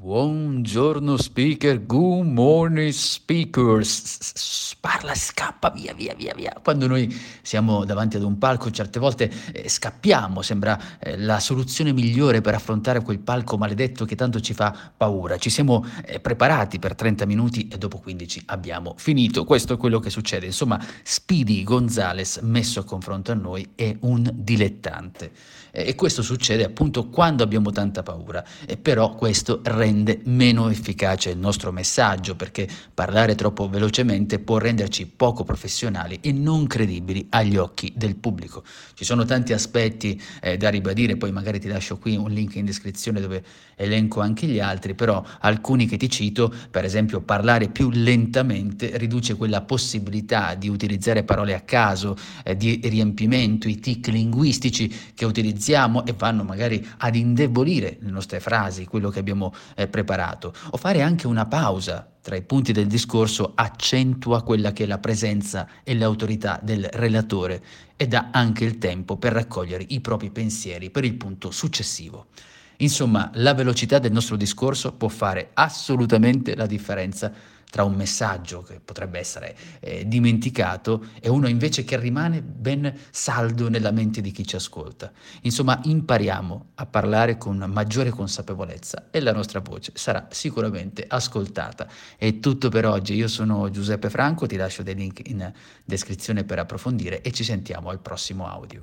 Buongiorno speaker, good morning speakers. Parla, scappa via, via, via, via. Quando noi siamo davanti ad un palco, certe volte eh, scappiamo, sembra eh, la soluzione migliore per affrontare quel palco maledetto che tanto ci fa paura. Ci siamo eh, preparati per 30 minuti e dopo 15 abbiamo finito. Questo è quello che succede. Insomma, Speedy Gonzales messo a confronto a noi è un dilettante. e questo succede appunto quando abbiamo tanta paura. E però questo rende rende meno efficace il nostro messaggio perché parlare troppo velocemente può renderci poco professionali e non credibili agli occhi del pubblico. Ci sono tanti aspetti eh, da ribadire, poi magari ti lascio qui un link in descrizione dove elenco anche gli altri, però alcuni che ti cito, per esempio parlare più lentamente riduce quella possibilità di utilizzare parole a caso, eh, di riempimento, i tic linguistici che utilizziamo e vanno magari ad indebolire le nostre frasi, quello che abbiamo eh, preparato, o fare anche una pausa tra i punti del discorso accentua quella che è la presenza e l'autorità del relatore e dà anche il tempo per raccogliere i propri pensieri per il punto successivo. Insomma, la velocità del nostro discorso può fare assolutamente la differenza tra un messaggio che potrebbe essere eh, dimenticato e uno invece che rimane ben saldo nella mente di chi ci ascolta. Insomma, impariamo a parlare con maggiore consapevolezza e la nostra voce sarà sicuramente ascoltata. È tutto per oggi, io sono Giuseppe Franco, ti lascio dei link in descrizione per approfondire e ci sentiamo al prossimo audio.